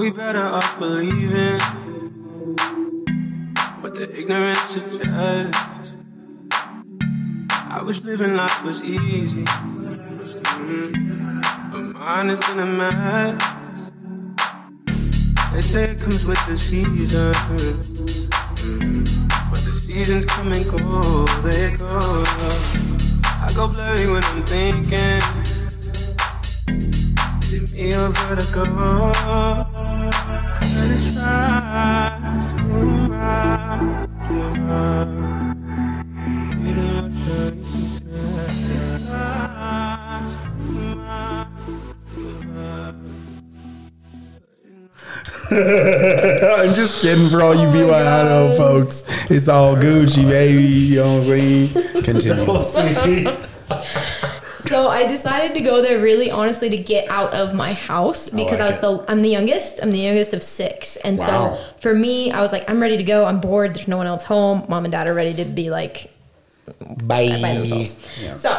we better off believing what the ignorance suggests. I wish living life was easy, mm, but mine has been a mess. They say it comes with the season, mm, but the seasons come and go, they go. I go blurry when I'm thinking. Give me a vertigo. I'm just kidding for all you BYO oh folks. It's all Gucci, baby. You know what I'm saying? Continue. So I decided to go there really honestly to get out of my house because I, like was the I'm the youngest. I'm the youngest of six. And Wow. so for me, I was like, I'm ready to go. I'm bored. There's no one else home. Mom and dad are ready to be like Bye. by themselves. Yeah. So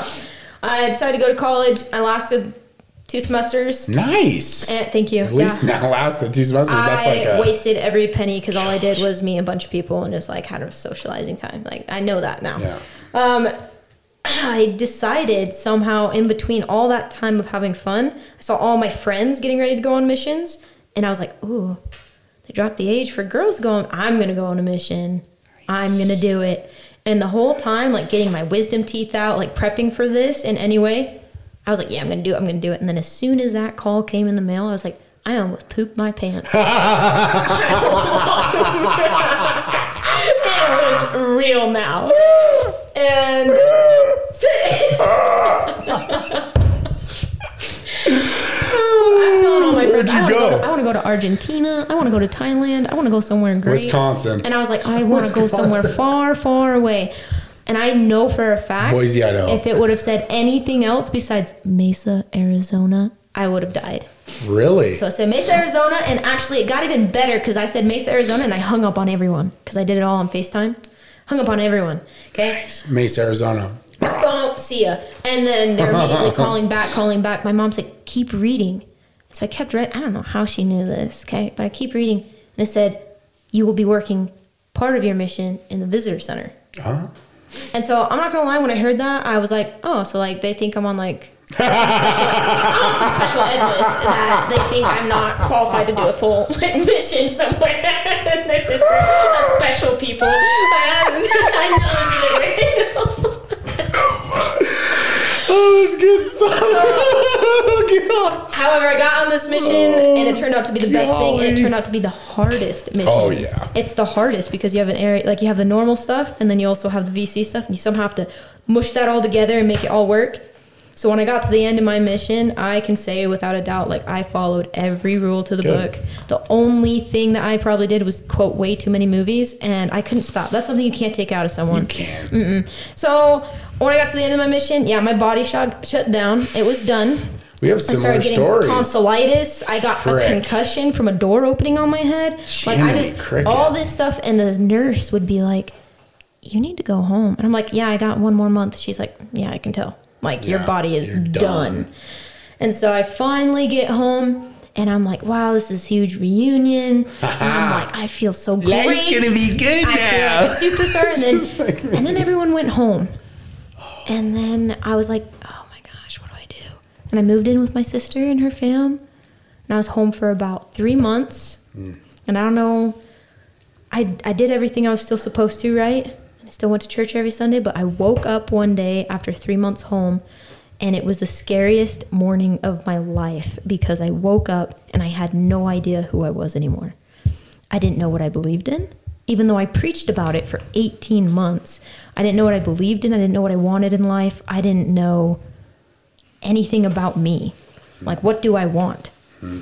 I decided to go to college. I lasted two semesters. Nice. And thank you. At least Yeah. now lasted two semesters. That's I like a wasted every penny because all I did was meet a bunch of people and just like had a socializing time. Like I know that now. yeah. Um, I decided somehow in between all that time of having fun, I saw all my friends getting ready to go on missions, and I was like, "Ooh, they dropped the age for girls going. I'm gonna go on a mission. I'm gonna do it." And the whole time, like getting my wisdom teeth out, like prepping for this in any way, I was like, "Yeah, I'm gonna do it. I'm gonna do it." And then as soon as that call came in the mail, I was like, "I almost pooped my pants." it was real now. And I'm telling all my friends, Where'd you I want to go. to- I want to go to Argentina. I want to go to Thailand. I want to go somewhere great. Wisconsin. And I was like, I want to go somewhere far, far away. And I know for a fact, Boise, Idaho. if it would have said anything else besides Mesa, Arizona, I would have died. Really? So I said Mesa, Arizona, and actually it got even better because I said Mesa, Arizona, and I hung up on everyone because I did it all on FaceTime. Hung up on everyone. Okay. Mesa, Arizona. Don't see ya. And then they're immediately calling back, calling back. My mom said, keep reading. So I kept reading. I don't know how she knew this, okay? But I keep reading. And it said, you will be working part of your mission in the visitor center. Huh? And so I'm not gonna lie, when I heard that, I was like, oh, so like they think I'm on like special, I'm some special ed list that they think I'm not qualified to do a full like, mission somewhere. this is for special people. I know this is a Oh, that's good stuff. oh, God. However, I got on this mission and it turned out to be the best thing and it turned out to be the hardest mission. Oh, yeah. It's the hardest because you have an area like you have the normal stuff and then you also have the VC stuff and you somehow have to mush that all together and make it all work. So when I got to the end of my mission, I can say without a doubt like I followed every rule to the Good. book. The only thing that I probably did was quote way too many movies and I couldn't stop. That's something you can't take out of someone. You can't. So when I got to the end of my mission, yeah, my body shut shut down. It was done. We have I started getting stories. tonsillitis. I got Frick. a concussion from a door opening on my head. like I just cricket. all this stuff, and the nurse would be like, "You need to go home," and I'm like, "Yeah, I got one more month." She's like, "Yeah, I can tell. Like your body is done. done. And so I finally get home. And I'm like, wow, this is huge reunion. and I'm like, I feel so great. Life's gonna be good I now. like superstar. And then, like- and then everyone went home. And then I was like, oh my gosh, what do I do? And I moved in with my sister and her fam. And I was home for about three months. Mm. And I don't know, I, I did everything I was still supposed to, right? I still went to church every Sunday, but I woke up one day after three months home and it was the scariest morning of my life because I woke up and I had no idea who I was anymore. I didn't know what I believed in, even though I preached about it for 18 months. I didn't know what I believed in. I didn't know what I wanted in life. I didn't know anything about me. Like, what do I want? Hmm.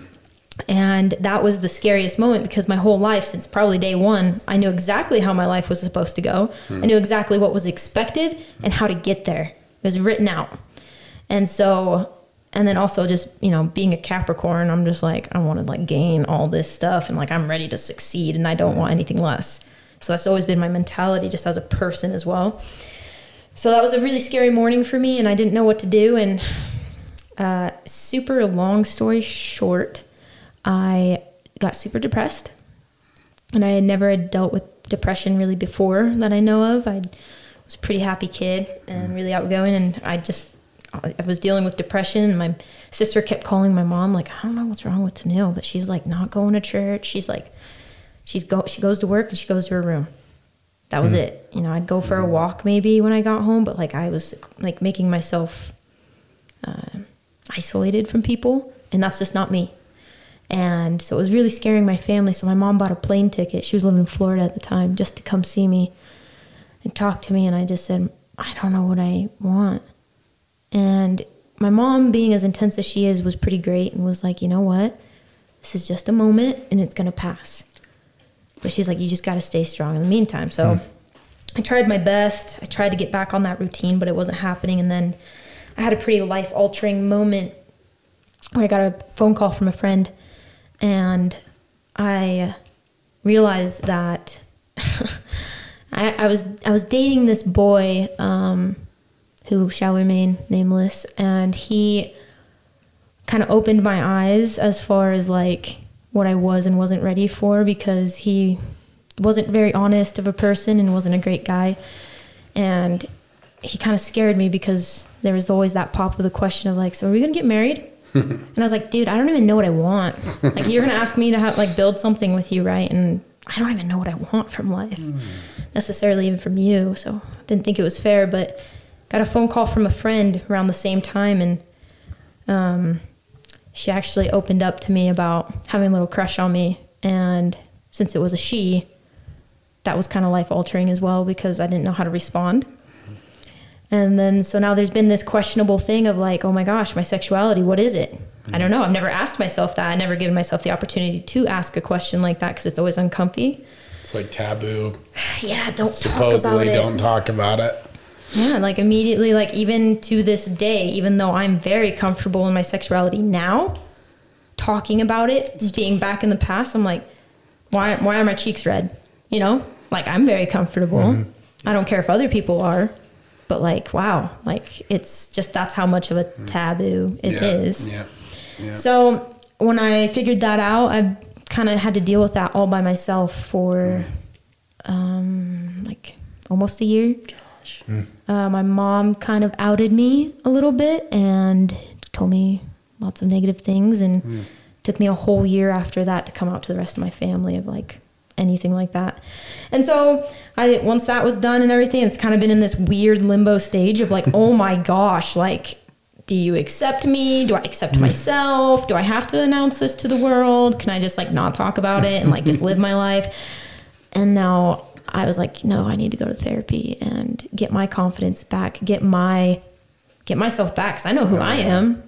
And that was the scariest moment because my whole life, since probably day one, I knew exactly how my life was supposed to go. I knew exactly what was expected and how to get there. It was written out. And so, and then also just, you know, being a Capricorn, I'm just like, I want to like gain all this stuff and like I'm ready to succeed and I don't want anything less. So that's always been my mentality just as a person as well. So that was a really scary morning for me and I didn't know what to do. And uh, super long story short, I got super depressed. And I had never dealt with depression really before that I know of. I was a pretty happy kid and mm. really outgoing. And I just, I was dealing with depression. And my sister kept calling my mom, like, I don't know what's wrong with Tennille, but she's like not going to church. She's like, she's go, she goes to work and she goes to her room. That was mm. it. You know, I'd go for a mm. walk maybe when I got home, but like I was like making myself uh, isolated from people, and that's just not me. And so it was really scaring my family. So my mom bought a plane ticket. She was living in Florida at the time, just to come see me and talk to me. And I just said, I don't know what I want. And my mom, being as intense as she is, was pretty great and was like, you know what? This is just a moment and it's going to pass. But she's like, you just got to stay strong in the meantime. So hmm. I tried my best. I tried to get back on that routine, but it wasn't happening. And then I had a pretty life altering moment where I got a phone call from a friend and I realized that I, I was I was dating this boy um, who shall remain nameless, and he kind of opened my eyes as far as like what I was and wasn't ready for because he wasn't very honest of a person and wasn't a great guy, and he kind of scared me because there was always that pop of the question of like, so are we gonna get married? and I was like, dude, I don't even know what I want. Like, you're gonna ask me to have like build something with you, right? And I don't even know what I want from life, necessarily even from you. So I didn't think it was fair, but got a phone call from a friend around the same time, and um, she actually opened up to me about having a little crush on me. And since it was a she, that was kind of life altering as well because I didn't know how to respond. And then so now there's been this questionable thing of like, oh my gosh, my sexuality, what is it? I don't know. I've never asked myself that. I never given myself the opportunity to ask a question like that because it's always uncomfy. It's like taboo. Yeah, don't talk Supposedly, about don't talk about it. Yeah, like immediately, like even to this day, even though I'm very comfortable in my sexuality now, talking about it, just being back in the past, I'm like, why, why are my cheeks red? You know, like I'm very comfortable. Mm-hmm. I don't care if other people are, but like, wow, like it's just that's how much of a taboo it is. yeah. Yeah. Yeah. So when I figured that out, I kind of had to deal with that all by myself for um, like almost a year. Uh, my mom kind of outed me a little bit and told me lots of negative things, and took me a whole year after that to come out to the rest of my family of like anything like that. And so I once that was done and everything, it's kind of been in this weird limbo stage of like, oh my gosh, like do you accept me? Do I accept mm. myself? Do I have to announce this to the world? Can I just like not talk about it and like just live my life? And now I was like, no, I need to go to therapy and get my confidence back, get my get myself back cuz I know who I am.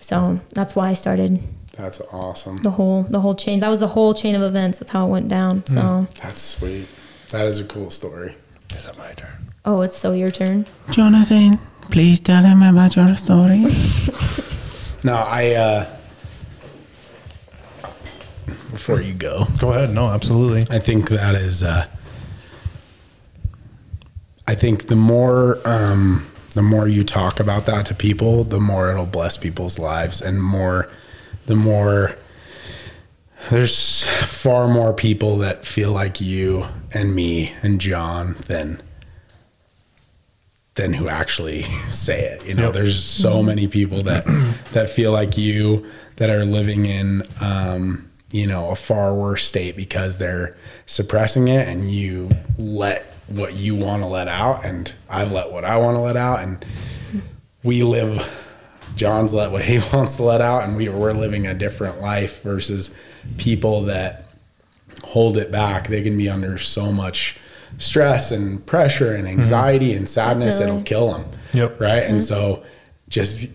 So, that's why I started That's awesome. the whole the whole chain. That was the whole chain of events. That's how it went down. So, That's sweet. That is a cool story. Is it my turn? oh, it's so your turn. Jonathan, please tell him about your story. No, I. uh Before you go, Go ahead. No, absolutely. I think that is. uh I think the more um, the more you talk about that to people, the more it'll bless people's lives, and more the more there's far more people that feel like you and me and John than than who actually say it. You know, Yep. there's so many people that that feel like you that are living in um, you know, a far worse state because they're suppressing it and you let what you want to let out and I let what I want to let out and we live John's let what he wants to let out and we we're living a different life versus people that hold it back. They can be under so much stress and pressure and mm-hmm. anxiety and sadness it'll kill them. Yep. Right? And mm-hmm. so just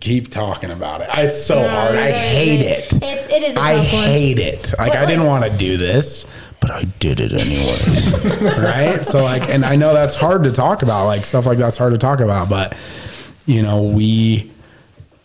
keep talking about it. It's so No, hard. I hate it. It's it is a I tough one. hate it. Like But, I didn't want to do this, but I did it anyways. right? So like and I know that's hard to talk about. Like stuff like that's hard to talk about, but you know, we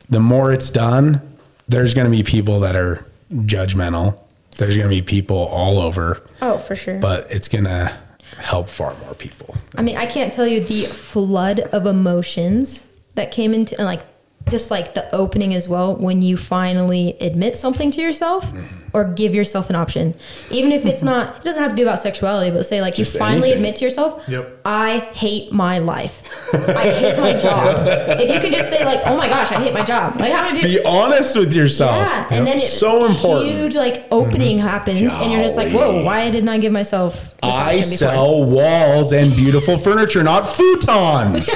the more it's done, there's going to be people that are judgmental. There's going to be people all over, Oh, for sure. but it's going to help far more people. I mean, I can't tell you the flood of emotions that came into, and like, just like the opening as well when you finally admit something to yourself. Mm-hmm. Or give yourself an option. Even if it's not, it doesn't have to be about sexuality, but say like Just you finally anything. admit to yourself, Yep. I hate my life. I hate my job. If you could just say like, oh my gosh, I hate my job. Like how many people? Be honest with yourself. Yeah, and then it, so important. Mm-hmm. Huge like opening happens, and you're just like, whoa, why didn't I give myself? This I option before? sell walls and beautiful furniture, not futons.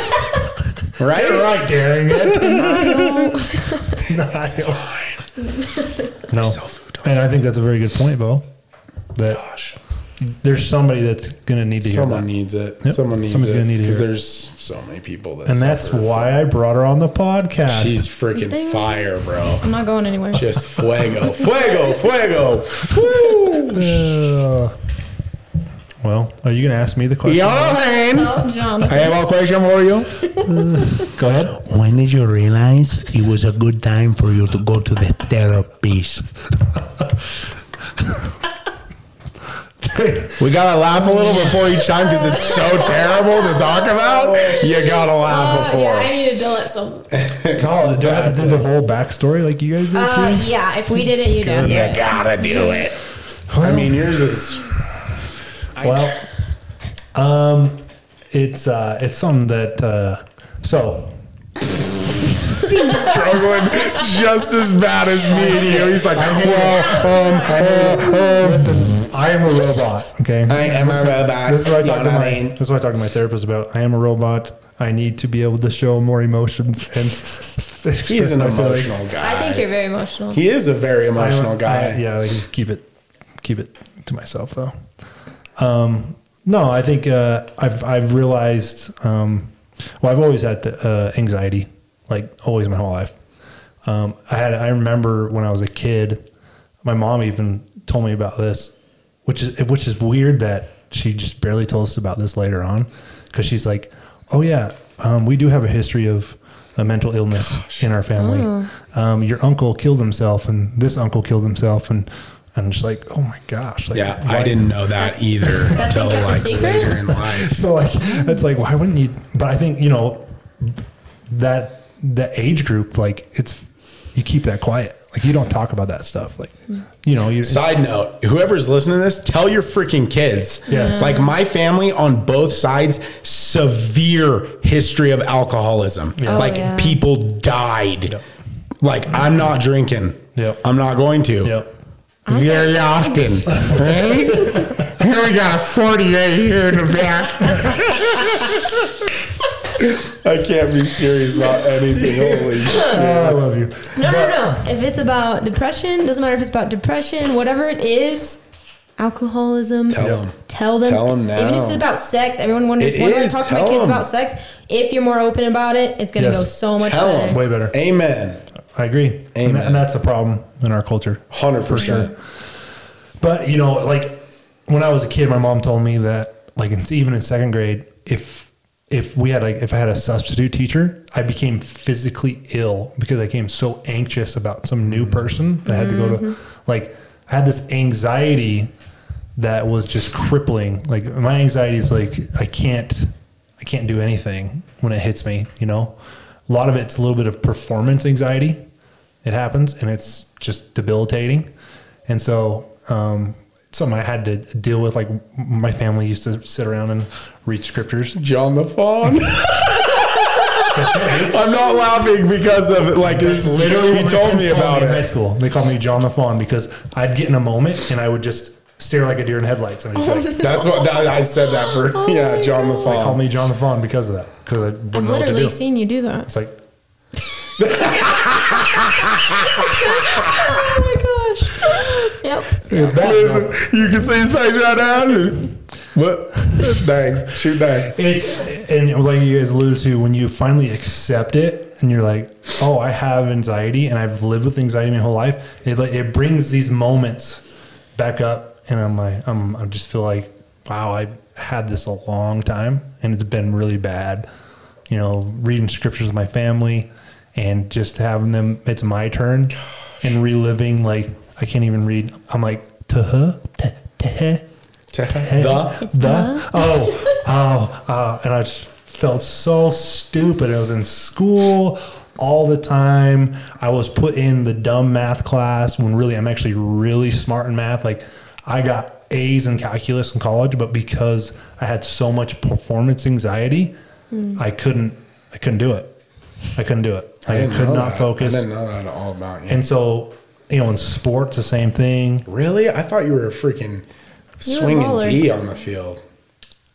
right? You're right, daring it. no. sell futons. And I think that's a very good point, Bo. That Gosh, there's somebody that's gonna need to hear someone that. needs it. Yep. Someone needs Somebody's it. gonna need to hear it. there's so many people that. and that's suffer. why I brought her on the podcast. she's freaking Ding. fire, bro. I'm not going anywhere. Just fuego, fuego, fuego. Woo. Uh, well, are you gonna ask me the question? Johan, So, John, I have a question for you. Go ahead. When did you realize it was a good time for you to go to the therapist? We gotta laugh a little before each time because it's so terrible to talk about. You gotta laugh before. yeah, I needed to let some. God, do I have to do the whole backstory like you guys did? Uh, yeah, if we did it, you did. You gotta do it. I mean, yours is Well, um, it's uh, it's something that uh, so He's struggling just as bad as me and you. He's like, well, um, uh, um, listen, I am a robot. Okay, I am a This is- robot. This is what I You talk to my. I mean? This is what I talk to my therapist about. I am a robot. I need to be able to show more emotions and. he's express an my feelings. emotional guy. I think you're very emotional. He is a very emotional don't- guy. I- yeah, I keep it, keep it to myself though. Um, no, I think uh, I've I've realized. Um, well, I've always had uh, anxiety, like always my whole life. Um, I had. I remember when I was a kid, my mom even told me about this, which is which is weird that she just barely told us about this later on, because she's like, "Oh yeah, um, we do have a history of a mental illness in our family. Um, your uncle killed himself, and this uncle killed himself, and." I'm just like, oh my gosh! Like, Yeah, why- I didn't know that either That's until like a secret? later in life. so like it's like why wouldn't you but i think you know that the age group like it's you keep that quiet like you don't talk about that stuff like you know you Side note, whoever's listening to this, tell your freaking kids. Yes. Like my family on both sides, severe history of alcoholism. Oh, like yeah. people died. Yep. Like I'm not drinking. Yep. I'm not going to. yep Very often. right? Here we got a 48 here in the back. I can't be serious about anything. Holy shit. oh, i love you No, no, no. If it's about depression, doesn't matter if it's about depression, whatever it is, alcoholism. Tell Yep. them. Tell them. Tell 'em Even if it's about sex, everyone wonders, It when do I is, talk to my kids kids 'em. about sex? If you're more open about it, it's going to Yes. go so much Tell better. 'em. way better Amen. I agree. And, Amen. that- and that's a problem in our culture. 100%. but you know like when i was a kid my mom told me that like in, even in second grade if if we had like if i had a substitute teacher i became physically ill because i became so anxious about some new person that i had to go to mm-hmm. like i had this anxiety that was just crippling. Like my anxiety is like i can't i can't do anything when it hits me you know? A lot of it's a little bit of performance anxiety it happens and it's just debilitating and so um, something i had to deal with like my family used to sit around and read scriptures John the Fawn. I'm not laughing because of like this. Literally, he what my told me called about in high school they called me john the fawn because i'd get in a moment and i would just stare like a deer in headlights and I'd like, That's what that, I said that for. yeah, my John the Fawn. they called me john the fawn because of that because i wouldn't I've know what to literally do seen you do that. it's like Oh my gosh. Yep. it was bad Listen, you can see his face right now. What? Dang, shoot, dang. It's and like you guys alluded to, when you finally accept it and you're like, oh, I have anxiety and I've lived with anxiety my whole life. It like it brings these moments back up, and I'm like, I'm I just feel like, wow, I had this a long time, and it's been really bad. You know, reading scriptures with my family, and just having them. It's my turn, and reliving like I can't even read. I'm like, tuh, tuh, tuh. The The oh oh uh, and I just felt so stupid. I was in school, all the time. I was put in the dumb math class when really I'm actually really smart in math. Like I got A's in calculus in college, but because I had so much performance anxiety, I couldn't I couldn't do it. I couldn't do it. I, didn't could not that. focus. I didn't know that all about you. And so, you know, in sports, the same thing. really, I thought you were a freaking You're swinging baller. D on the field.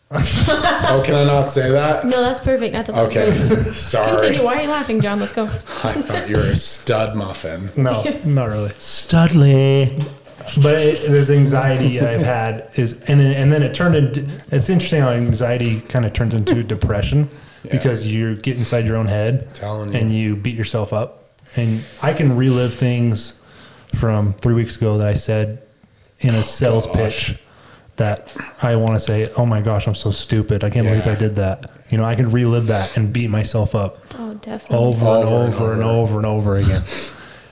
oh, can I not say that? No, that's perfect. Not the Okay, Continue. sorry. Why are you laughing, John? Let's go. I thought you were a stud muffin. No, not really. Studley. But it, this anxiety I've had is, and and then it turned into. It's interesting how anxiety kind of turns into depression because you get inside your own head Telling you. and you beat yourself up. And I can relive things from three weeks ago that I said in a sales gosh. pitch that I want to say, "Oh my gosh, I'm so stupid! I can't believe I did that." You know, I can relive that and beat myself up Oh, definitely. over, and Over and over and over. over and over again.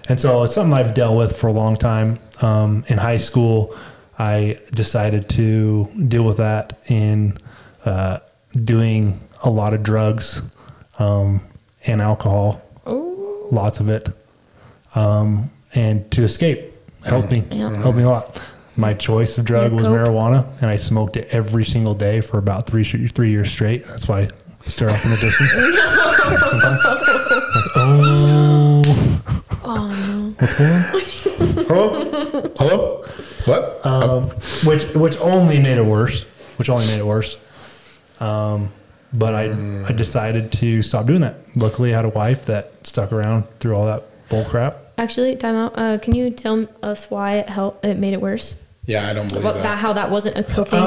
And so it's something I've dealt with for a long time. Um, in high school, I decided to deal with that in uh, doing a lot of drugs um, and alcohol, Oh, lots of it, um, and to escape helped me Yeah. helped me a lot. My choice of drug Yeah, was coke. marijuana, and I smoked it every single day for about three three years straight. That's why I stare off in the distance. Sometimes. Like, oh, oh no. what's going on? Hello? Hello? What? Um, which which only made it worse. Which only made it worse. Um, but I I decided to stop doing that. Luckily, I had a wife that stuck around through all that bull crap. Actually, time out. Uh, can you tell us why it helped? It made it worse. yeah, I don't believe What, that. that how that wasn't a cooking.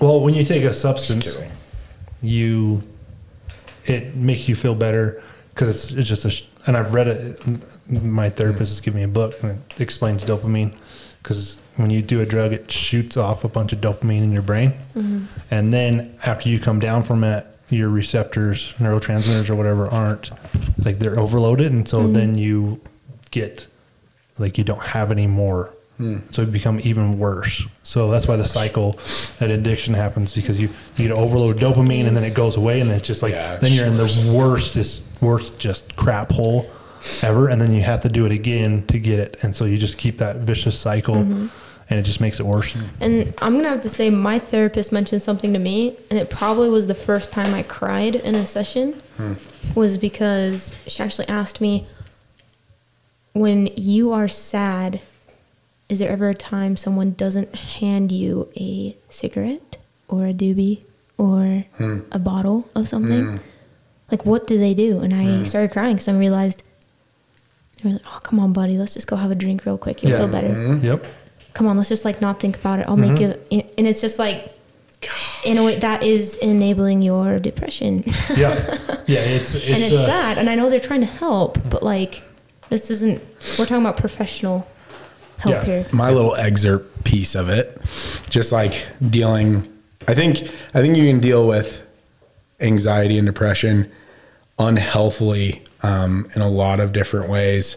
Well, when you take a substance, you it makes you feel better because it's it's just a sh- and I've read it. My therapist has given me a book and it explains dopamine because when you do a drug, it shoots off a bunch of dopamine in your brain, mm-hmm. and then after you come down from it, your receptors, neurotransmitters, or whatever aren't like they're overloaded, and so mm-hmm. then you get like you don't have any more. Hmm. So it become even worse. So that's why the cycle that addiction happens because you, you get overload dopamine and then it goes away and then it's just like Yeah, it's then you're in the worst just worst just crap hole ever and then you have to do it again to get it and so you just keep that vicious cycle mm-hmm. and it just makes it worse. And I'm gonna have to say, my therapist mentioned something to me, and it probably was the first time I cried in a session, hmm. was because she actually asked me, when you are sad, is there ever a time someone doesn't hand you a cigarette or a doobie or hmm. a bottle of something? Hmm. Like, what do they do? And I started crying because I realized, they were like, oh, come on, buddy, let's just go have a drink real quick. You'll Yeah. feel better Yep. come on, let's just like not think about it. I'll make Mm-hmm. you, and it's just like, in a way, that is enabling your depression, Yeah. Yeah. It's it's, and it's uh, sad. And I know they're trying to help, but like, this isn't. We're talking about professional help Yeah. here. my little excerpt piece of it just like dealing i think i think you can deal with anxiety and depression unhealthily um, in a lot of different ways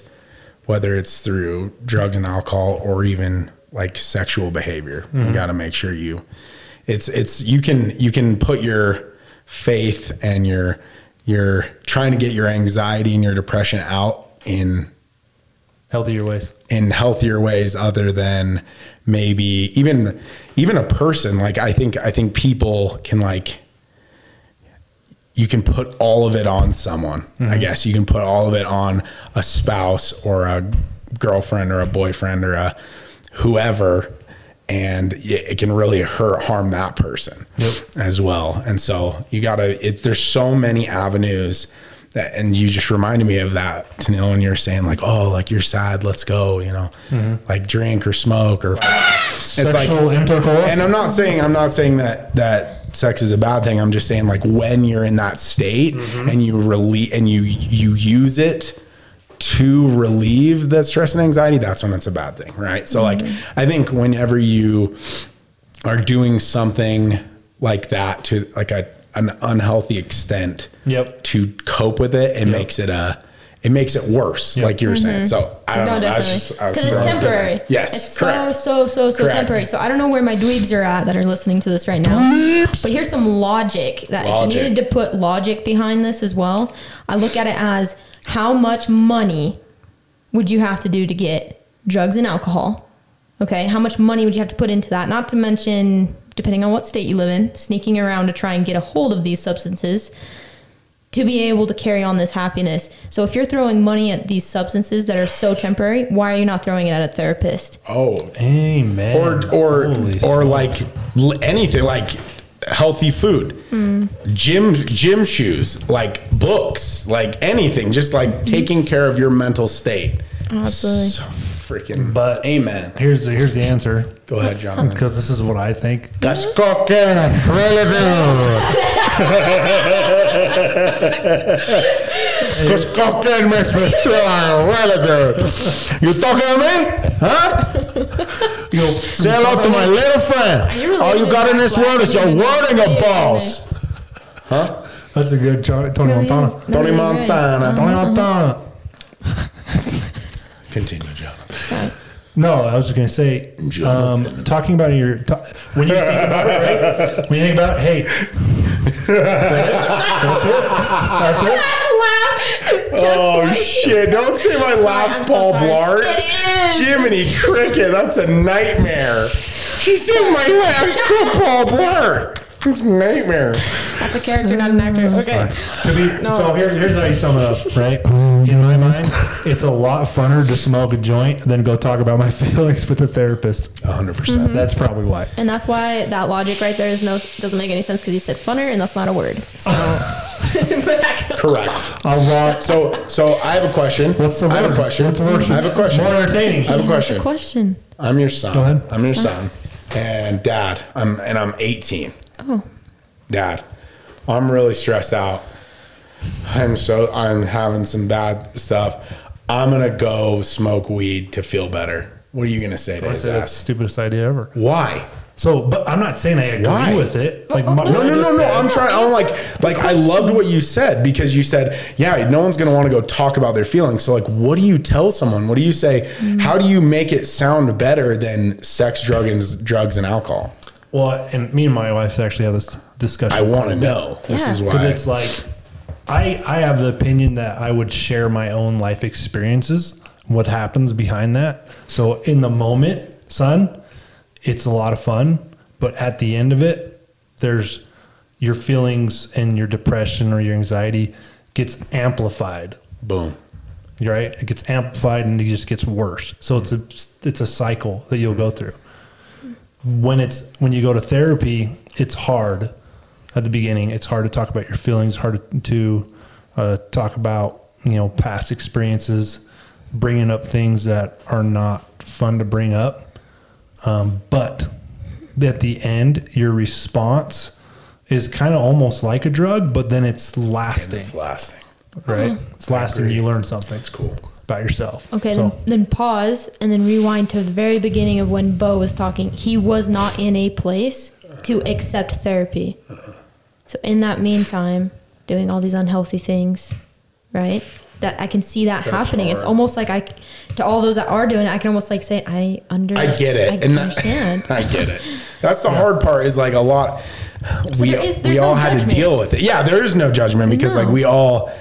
whether it's through drugs and alcohol or even like sexual behavior. You got to make sure you it's it's you can you can put your faith and your you're trying to get your anxiety and your depression out in healthier ways. in healthier ways other than maybe even even a person. Like i think i think people can like you can put all of it on someone i mm-hmm. guess. You can put all of it on a spouse or a girlfriend or a boyfriend or a whoever and it can really hurt harm that person as well. And so you gotta it, there's so many avenues that, and you just reminded me of that know when you're saying like oh like you're sad let's go you know? Mm-hmm. Like drink or smoke or it's like Sexual intercourse. and I'm not saying I'm not saying that that sex is a bad thing. I'm just saying like when you're in that state mm-hmm. and you relieve and you you use it to relieve the stress and anxiety, that's when it's a bad thing, right? So like mm-hmm. I think whenever you are doing something like that to like a an unhealthy extent Yep. to cope with it, it makes it a it makes it worse, like you were saying. So I don't Mm-hmm. No, know. Definitely. just- I was Because it's temporary. Yes, It's correct. so, so, so, so Correct. temporary. So I don't know where my dweebs are at that are listening to this right now. Dweebs. But here's some logic that if you needed to put logic behind this as well, I look at it as how much money would you have to do to get drugs and alcohol? Okay. How much money would you have to put into that? Not to mention, depending on what state you live in, sneaking around to try and get a hold of these substances to be able to carry on this happiness. So if you're throwing money at these substances that are so temporary, why are you not throwing it at a therapist? Oh, Amen. or or Holy or smokes. like anything like healthy food hmm. gym gym shoes like books like anything just like taking care of your mental state Absolutely. so freaking mm. But- amen here's the, here's the answer go ahead John. because this is what I think. That's cocaine and really Because cocaine makes me feel really good. You talking to me? Huh? You Say hello to my little friend. you All you got in this Black world is your Black word and your Black balls. That's a good Tony, Tony Montana. tony No, you're montana Tony Montana. Continue jonathan No, I was just gonna say, um, talking about your ta- when you think about it, right? When you think about, it, hey, that's it. That's it. That laugh just oh like shit. Don't say my last I'm so paul sorry. blart. Jiminy cricket that's a nightmare. She said my last paul blart it's a nightmare That's a character, not an actor. Okay. To be, So here's here's how you sum it up, right? In my mind, it's a lot funner to smoke a joint than go talk about my feelings with a therapist. 100% Mm-hmm. That's probably why. And that's why that logic right there is no doesn't make any sense because you said funner and that's not a word. So correct A lot. So, so I have a question. What's the I have word? a question. What's the word? I have a question. More entertaining. I have a question. question. I'm your son. Go ahead. I'm your son, and dad. I'm and I'm 18. Oh. Dad, I'm really stressed out. I'm so I'm having some bad stuff. I'm gonna go smoke weed to feel better. What are you gonna say to I his say that's the stupidest idea ever. Why? So, but I'm not saying I agree Why? with it. Oh, like, oh, my, No, no, no, no. I'm trying. I'm like, like I loved what you said because you said, yeah, no one's gonna want to go talk about their feelings. So, like, what do you tell someone? What do you say? Mm. How do you make it sound better than sex, drug, and drugs and alcohol? Well, and me and my wife actually had this discussion. I want to know. This Yeah. is because it's like, I I have the opinion that I would share my own life experiences, what happens behind that. So in the moment, son, it's a lot of fun, but at the end of it, there's your feelings and your depression or your anxiety gets amplified. Boom. right? It gets amplified and it just gets worse. So it's a it's a cycle that you'll go through. When it's when you go to therapy, it's hard at the beginning. It's hard to talk about your feelings, hard to uh, talk about you know past experiences, bringing up things that are not fun to bring up. Um, but at the end, your response is kind of almost like a drug, but then it's lasting, It's lasting. right? It's lasting. agree. You learn something It's cool. About yourself. Okay, So, then, then pause and then rewind to the very beginning of when Bo was talking. He was not in a place to accept therapy. Uh-huh. So in that meantime, doing all these unhealthy things, right? That I can see that That's happening. It's almost like I, to all those that are doing it, I can almost like say, I under, I get it. I and that- understand. I get it. That's the hard part. Is like a lot. we there is- we there's all no had to deal with it. Yeah, there is no judgment because like we all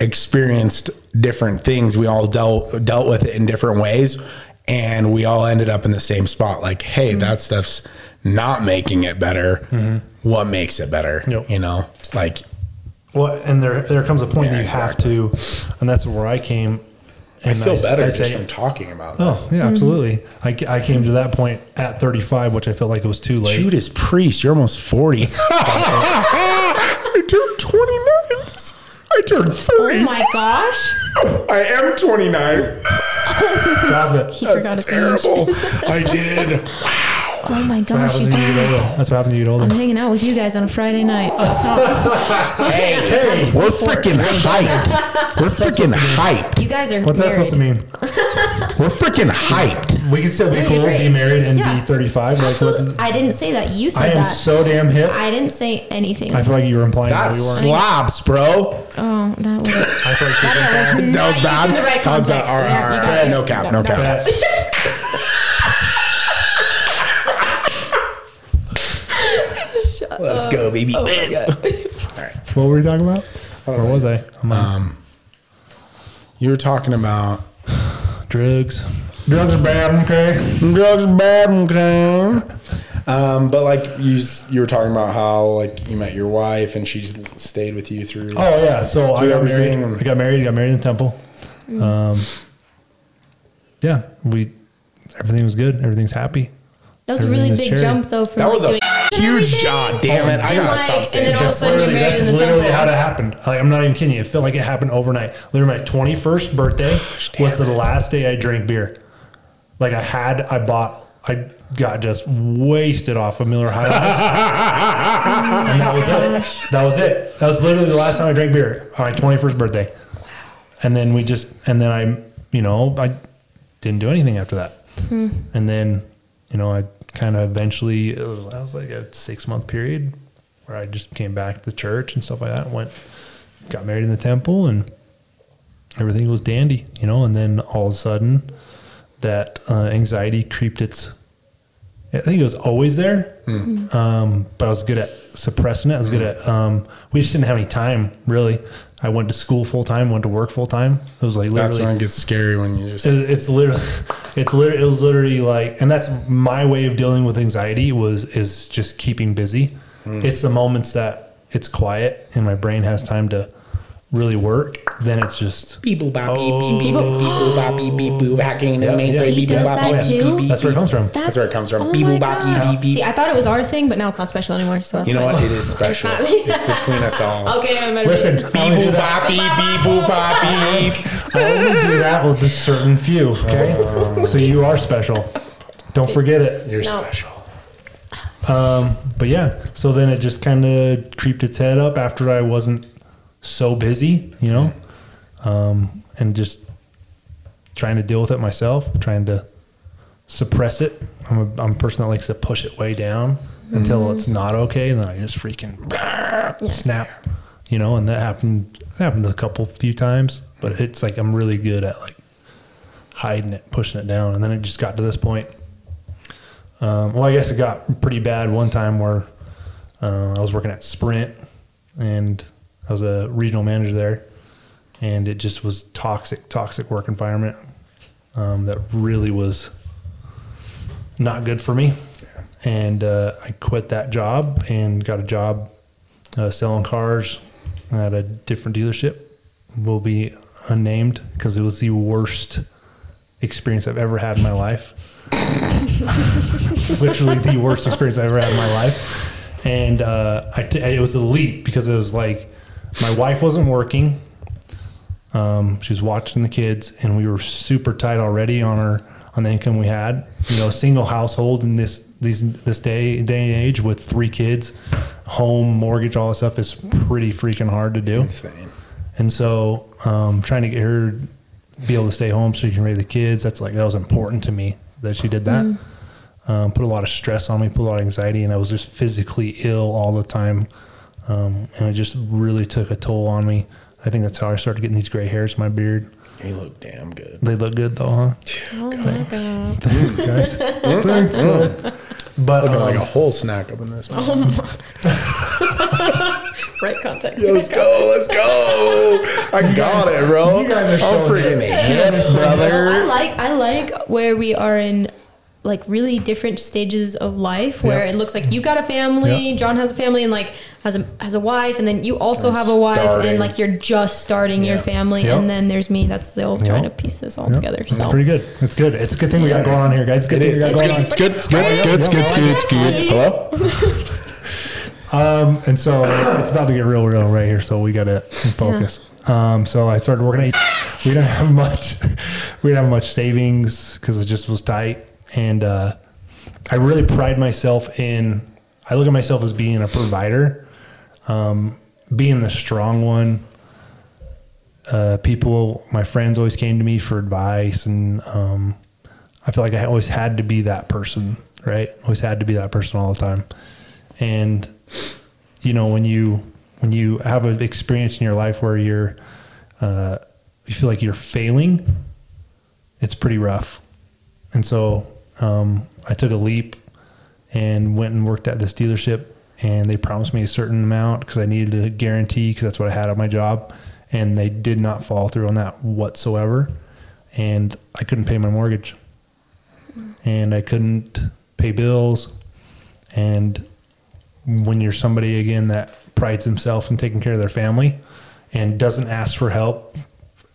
experienced different things. We all dealt dealt with it in different ways, and we all ended up in the same spot. Like, hey, Mm-hmm. that stuff's not making it better. What makes it better? Yep. You know, like well, and there there comes a point Yeah, that you have to, and that's where I came. I and feel s- better I just say- from talking about Oh this. yeah, absolutely. I, I came to that point at 35, which I felt like it was too late. Judas Priest, you're almost 40. I turned 29. This- I turned 30. Oh my gosh. I am 29. Stop it. He forgot his age. Terrible. I did. Wow. Oh my That's what gosh, happens you when you get guys. older. That's what happens when you get I'm hanging out with you guys on a Friday night. Hey, hey, we're freaking hyped. We're freaking hyped. You guys are What's that supposed to mean? We're freaking hyped. We can still be cool, great. be married, and Yeah. be 35. Like, what does, I didn't say that. You said that. I am that. so damn hip. I didn't say anything. I feel like you were implying that That's we weren't. slobs, bro. oh, that was. I feel like she was That implying. was, That was bad. used in the right That was bad. context. All right, Yeah, all you right. got it. No cap, no cap. Let's go, baby. what were we talking about? Where was I? I'm on You were talking about drugs. Drugs are bad, okay? drugs are bad, okay? Um, but like you, s- you were talking about how like you met your wife and she stayed with you through. Oh yeah, so, I you got got married. everything- I got married. Got married in the temple. Um, yeah, we everything was good. Everything's happy. That was a Everything really was big cherry. jump though from That was like a doing huge everything. job. Damn it! I gotta like- stop and saying then all of a that. sudden you're Literally, married that's in the literally temple. how it happened. Like I'm not even kidding you. It felt like it happened overnight. Literally, my 21st birthday was the last day I drank beer. Like I had, I bought, I got just wasted off of Miller High Life, and that was it. That was it. That was literally the last time I drank beer on my 21st birthday. And then we just, and then I, you know, I didn't do anything after that. Hmm. And then, you know, I kind of eventually, it was, that was like a six month period where I just came back to the church and stuff like that. Went, got married in the temple, and everything was dandy, you know. And then all of a sudden, that uh, anxiety creeped its. I think it was always there, um, but I was good at suppressing it. I was good at. Um, we just didn't have any time, really. I went to school full time, went to work full time. It was like literally. That's when it gets scary when you just. It- It's literally, it's literally, it was literally like, and that's my way of dealing with anxiety was is just keeping busy. Hmm. It's the moments that it's quiet and my brain has time to really work. Then it's just Beep boop bop beep Oh. beep beep boop beep boop bop beep beep boop hacking Yeah, and main yeah. three He beep boop does bop that beep beep too? beep. that's where it comes from. That's where it comes from. Oh Beep my boop bop beep gosh. beep beep. See, I thought it was our thing, but now it's not special anymore. So that's You know fine. what? It is special. not. It's between us all. Okay, I'm better. Listen, Beep I only do boop that, bop beep beep boop bop beep. I only do that with a certain few. Okay, so you are special. Don't forget it. You're No. special. Um, but yeah, so then it just kind of creeped its head up after I wasn't so busy, you know, um, and just trying to deal with it myself, trying to suppress it. I'm a, I'm a person that likes to push it way down until it's not okay, and then I just freaking snap, you know. And that happened. That happened a couple few times, but it's like I'm really good at like hiding it, pushing it down, and then it just got to this point. Um, well, I guess it got pretty bad one time where uh, I was working at Sprint and I was a regional manager there, and it just was toxic, toxic work environment um, that really was not good for me. And uh, I quit that job and got a job uh, selling cars at a different dealership. Will be unnamed because it was the worst experience I've ever had in my life literally the worst experience I've ever had in my life. And uh, I t- it was a leap because it was like my wife wasn't working. Um, she was watching the kids, and we were super tight already on our on the income we had. You know, a single household in this these this day day and age with three kids, home mortgage, all that stuff is pretty freaking hard to do. Insane. And so, um, trying to get her to be able to stay home so she can raise the kids, that's like, that was important to me that she did that. Um, put a lot of stress on me, put a lot of anxiety, and I was just physically ill all the time. Um, and it just really took a toll on me. I think that's how I started getting these gray hairs in my beard. They look damn good. They look good though, huh? Oh my god. Thanks, guys. Thanks, guys. But Looking um, like a whole snack up in this. Oh Right context. Let's go, let's go. I got it, bro. you guys are so I'm freaking hip, I like I like where we are in like really different stages of life where Yeah. it looks like you got a family, Yeah. John has a family and like has a has a wife and then you also And have a wife starting. and like you're just starting your family Yeah. and then there's me that's still trying to piece this all yeah, together. It's pretty good. It's good. It's a good thing we got going on here, guys. Good It thing is. we got It's good. It's good. It's good. It's good. It's good. It's good. It's good. Hello. Um, and so it's about to get real, real right here. So we got to focus. Um, so I started working at. We didn't have much. We didn't have much savings because it just was tight, and uh, I really pride myself in. I look at myself as being a provider, um, being the strong one. Uh, people, my friends, always came to me for advice, and um, I feel like I always had to be that person, right? Always had to be that person all the time. And you know, when you when you have an experience in your life where you're uh, you feel like you're failing, it's pretty rough. And so um, I took a leap and went and worked at this dealership, and they promised me a certain amount because I needed a guarantee because that's what I had on my job, and they did not follow through on that whatsoever, and I couldn't pay my mortgage, and I couldn't pay bills, and when you're somebody again that prides himself in taking care of their family and doesn't ask for help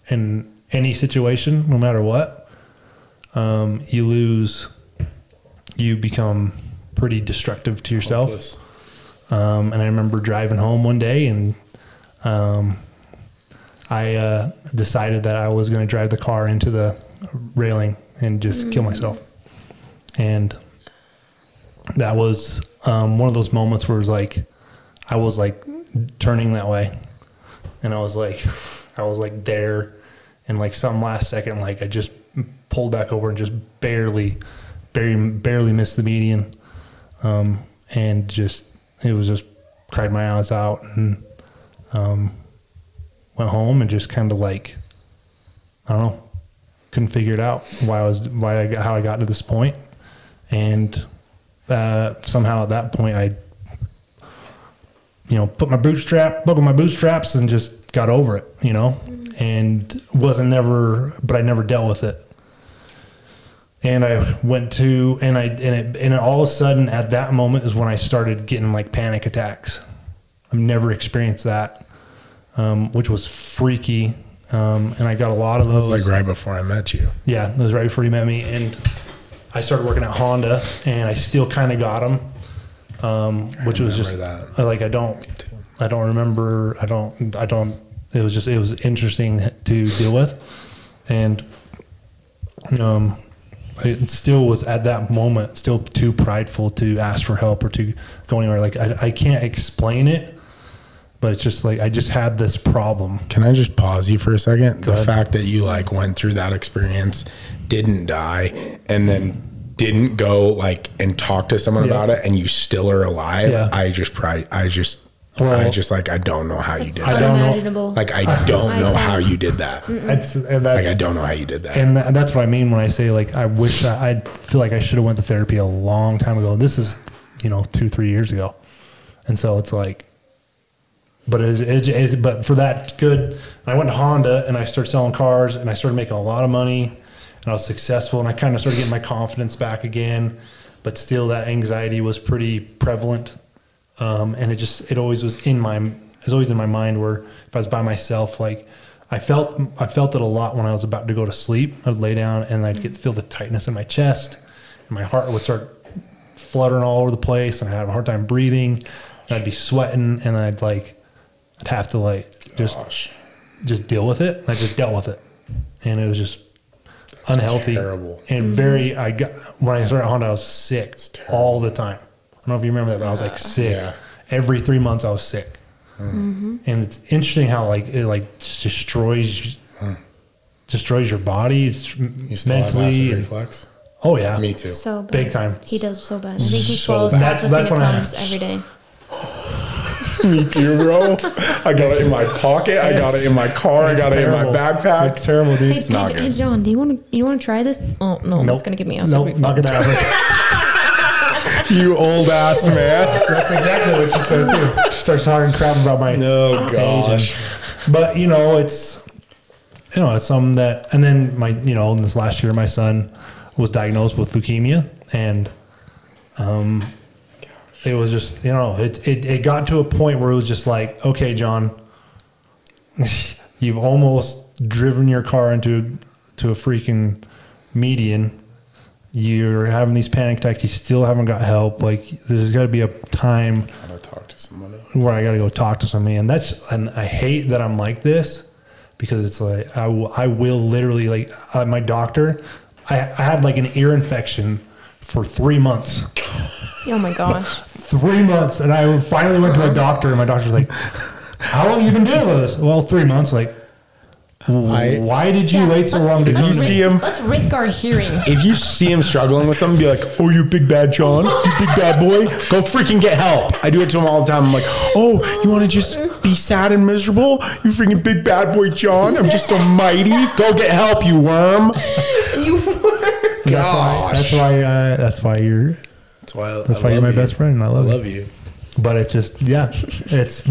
in any situation, no matter what, um, you lose. You become pretty destructive to yourself. Um, and I remember driving home one day and um, I uh, decided that I was going to drive the car into the railing and just kill myself. And that was um, one of those moments where it was like, I was like turning that way. And I was like, I was like there. And like some last second, like I just pulled back over and just barely, barely, barely missed the median. Um, and just, it was just cried my eyes out and um, went home and just kind of like, I don't know, couldn't figure it out why I was, why I got, how I got to this point. And uh, somehow at that point, I, you know, put my bootstrap, buckled my bootstraps, and just got over it, you know, and wasn't never, but I never dealt with it. And I went to, and I, and it, and all of a sudden at that moment is when I started getting like panic attacks. I've never experienced that, um, which was freaky. Um, and I got a lot of those. like right before I met you. Yeah, it was right before you met me, and I started working at Honda, and I still kind of got them, um, which was just I like I don't, I don't remember, I don't, I don't. It was just it was interesting to deal with, and um, it still was at that moment still too prideful to ask for help or to go anywhere. Like I, I can't explain it, but it's just like I just had this problem. Can I just pause you for a second? the ahead. fact that you like went through that experience, didn't die, and then didn't go like and talk to someone Yeah. about it, and you still are alive. Yeah. I just pride. I just, Well- I just like, I don't know how you did I that. don't know. Like, I don't I know how you did that. That's and that's Like, I don't know how you did that. and that's what I mean when I say like I wish I, I feel like I should have went to therapy a long time ago. This is you know two three years ago, and so it's like, but it, it, it but for that good, I went to Honda and I started selling cars and I started making a lot of money, and I was successful and I kind of started getting my confidence back again, but still that anxiety was pretty prevalent, um, and it just it always was in my it was always in my mind where if I was by myself like. I felt I felt it a lot when I was about to go to sleep. I'd lay down and I'd get feel the tightness in my chest, and my heart would start fluttering all over the place, and I'd have a hard time breathing. And I'd be sweating, and I'd like I'd have to like just Gosh, just deal with it. And I just dealt with it, and it was just unhealthy terrible. and very. I got when I started Honda, I was sick all the time. I don't know if you remember that, but I was like sick Yeah. every three months. I was sick, mm-hmm. and it's interesting how like it like just destroys destroys your body it's you still have acid mentally. reflux? oh yeah, Me too. So bad. Big time. He does so bad. I think he So swallows bad. lots of That's- that's when I- times every day. Me too, bro. I got it in my pocket. I got it in my car. I It's got it in my backpack. It's terrible, dude. Hey, not hey, good. hey, John, do you want to you want to try this? Oh no, Nope. that's gonna give me acid Nope, reflux. not gonna happen. You old ass man. That's exactly what she says too. She starts talking crap about my Oh gosh. But you know, it's you know, it's something that and then my you know, in this last year my son was diagnosed with leukemia and um it was just you know, it it, it got to a point where it was just like, okay, John, you've almost driven your car into to a freaking median. You're having these panic attacks. You still haven't got help. Like, there's got to be a time Gotta talk to somebody. where I got to go talk to somebody. And that's, and I hate that I'm like this because it's like, I will, I will literally, like, uh, my doctor, I, I had like an ear infection for three months. Oh my gosh. Three months, and I finally went to a doctor, and my doctor's like, "How long you been dealing with this?" Well, three months. Like, I- why did you Yeah, wait so let's- long to let's do you risk- see him- Let's risk our hearing. If you see him struggling with something, be like, "Oh, you big bad John, you big bad boy, go freaking get help." I do it to him all the time. I'm like, "Oh, you want to just be sad and miserable? You freaking big bad boy John. I'm just so mighty. Go get help, you worm." you were. So that's why. That's why. Uh, that's why you're. That's why. That's why you're my best friend. I love, I you. love you. But it's just yeah, it's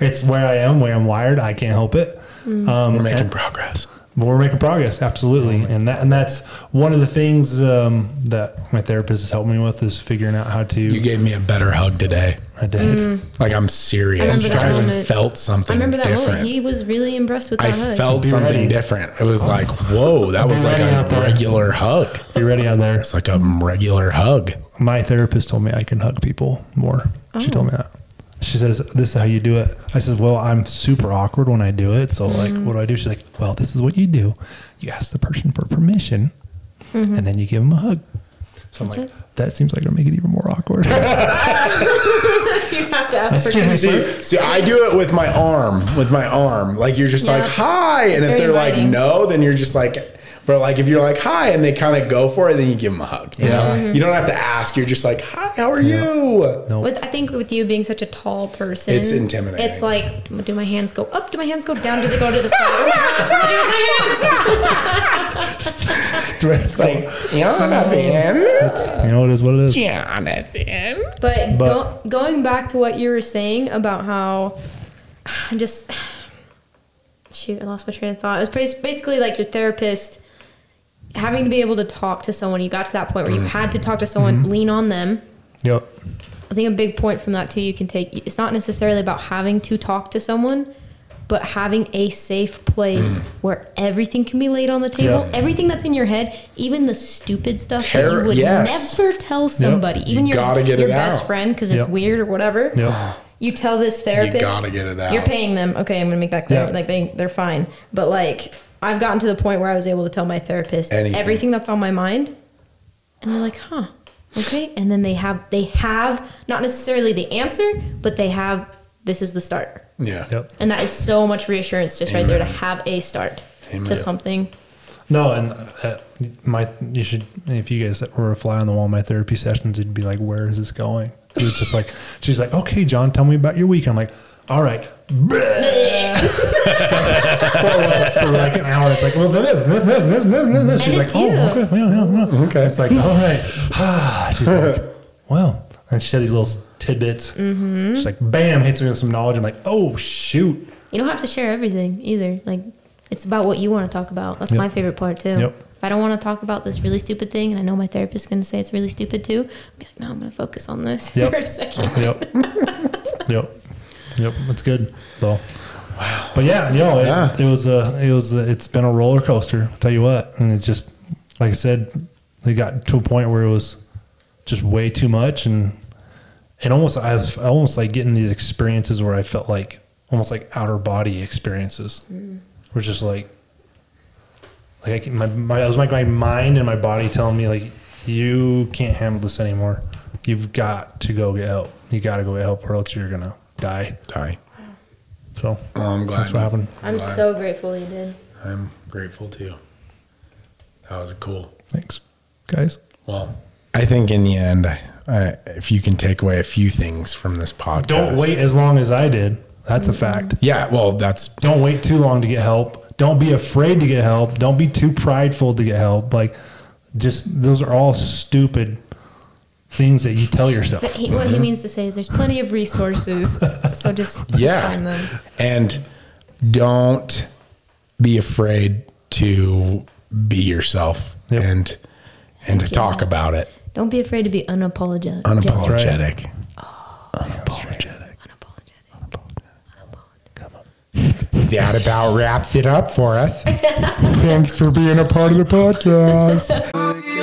it's where I am, where I'm wired. I can't help it. Um, We're making and- progress. but we're making progress, absolutely, and that and that's one of the things um, that my therapist has helped me with is figuring out how to. You gave me a better hug today. I did. Like I'm serious. I I moment. felt something I remember that different. moment. He was really impressed with I that hug. felt Be something ready. different. It was like, whoa, that was like a out there. regular hug. Be ready out there. It's like a regular hug. My therapist told me I can hug people more. She told me that. She says, "This is how you do it." I says, "Well, I'm super awkward when I do it. So, like, mm-hmm. what do I do?" She's like, "Well, this is what you do. You ask the person for permission, mm-hmm. and then you give them a hug." So I'm like, "That seems like it'll make it even more awkward." you have to ask for Excuse me, consent. sir. See, see, I do it with my arm, with my arm. Like you're just Yeah. like hi, and It's if they're like no, then you're just like. But like if you're like hi, and they kind of go for it, then you give them a hug. You know, mm-hmm. you don't have to ask. You're just like hi, how are you? no, With, I think with you being such a tall person, It's intimidating. It's like, do my hands go up? Do my hands go down? Do they go to the side? Oh my gosh, what do I do my hands? It's like Jonathan, you know, it is what it is. Jonathan. But, But- go, going back to what you were saying about how I just shoot, I lost my train of thought. It was basically like your therapist having to be able to talk to someone. You got to that point where you mm-hmm. had to talk to someone, mm-hmm. lean on them. Yep. I think a big point from that too you can take it's not necessarily about having to talk to someone, but having a safe place mm-hmm. where everything can be laid on the table. Everything that's in your head, even the stupid stuff that you would yes. never tell somebody, even You your, your best out. friend because it's weird or whatever. Yep. You tell this therapist, you gotta get it out. You're paying them. Okay, I'm gonna make that clear. Like they, they're fine. But like, I've gotten to the point where I was able to tell my therapist Anything. everything that's on my mind, and they're like, "Huh, okay." And then they have, they have not necessarily the answer, but they have. This is the start, Yeah. Yep. and that is so much reassurance just right there to have a start Amen. to something. No, and uh, my you should if you guys were a fly on the wall in my therapy sessions, it'd be like, where is this going? It's just like she's like, okay, John, tell me about your week. I'm like, all right. It's like, for, for like an hour, it's like, well, this, this, this, this, this, this, this. She's it's like, you. oh, okay, yeah, yeah, yeah. Okay. It's like, all right. she's like, well, and she said these little tidbits. Mm-hmm. She's like, bam, hits me with some knowledge. I'm like, oh shoot. You don't have to share everything either. Like, it's about what you want to talk about. That's Yep. my favorite part too. Yep. If I don't want to talk about this really stupid thing, and I know my therapist is going to say it's really stupid too, I'll be like, no, I'm going to focus on this Yep. for a second. Yep. yep. Yep. It's good though. Wow. But yeah, you know, it, Yeah. it was a, it was, a, it's been a roller coaster. I'll tell you what, and it's just like I said, it got to a point where it was just way too much, and it almost, I was almost like getting these experiences where I felt like almost like outer body experiences, mm. were just like, like I can, my, my, it was like my mind and my body telling me like, you can't handle this anymore. You've got to go get help. You got to go get help, or else you're gonna die. Die. So Well, I'm glad. that's what happened. I'm glad. so grateful you did. I'm grateful to you. That was cool. Thanks, guys. Well, I think in the end, I, I, if you can take away a few things from this podcast, Don't wait as long as I did. That's a mm-hmm. fact. Yeah, well, that's Don't wait too long to get help. Don't be afraid to get help. Don't be too prideful to get help. Like, just those are all stupid things that you tell yourself. But he, what he mm-hmm. means to say is there's plenty of resources, so just, just yeah, find them. and don't be afraid to be yourself Yep. and and to you. talk about it. Don't be afraid to be unapologetic, unapologetic. Unapologetic. Unapologetic. That about wraps it up for us. Thanks for being a part of the podcast.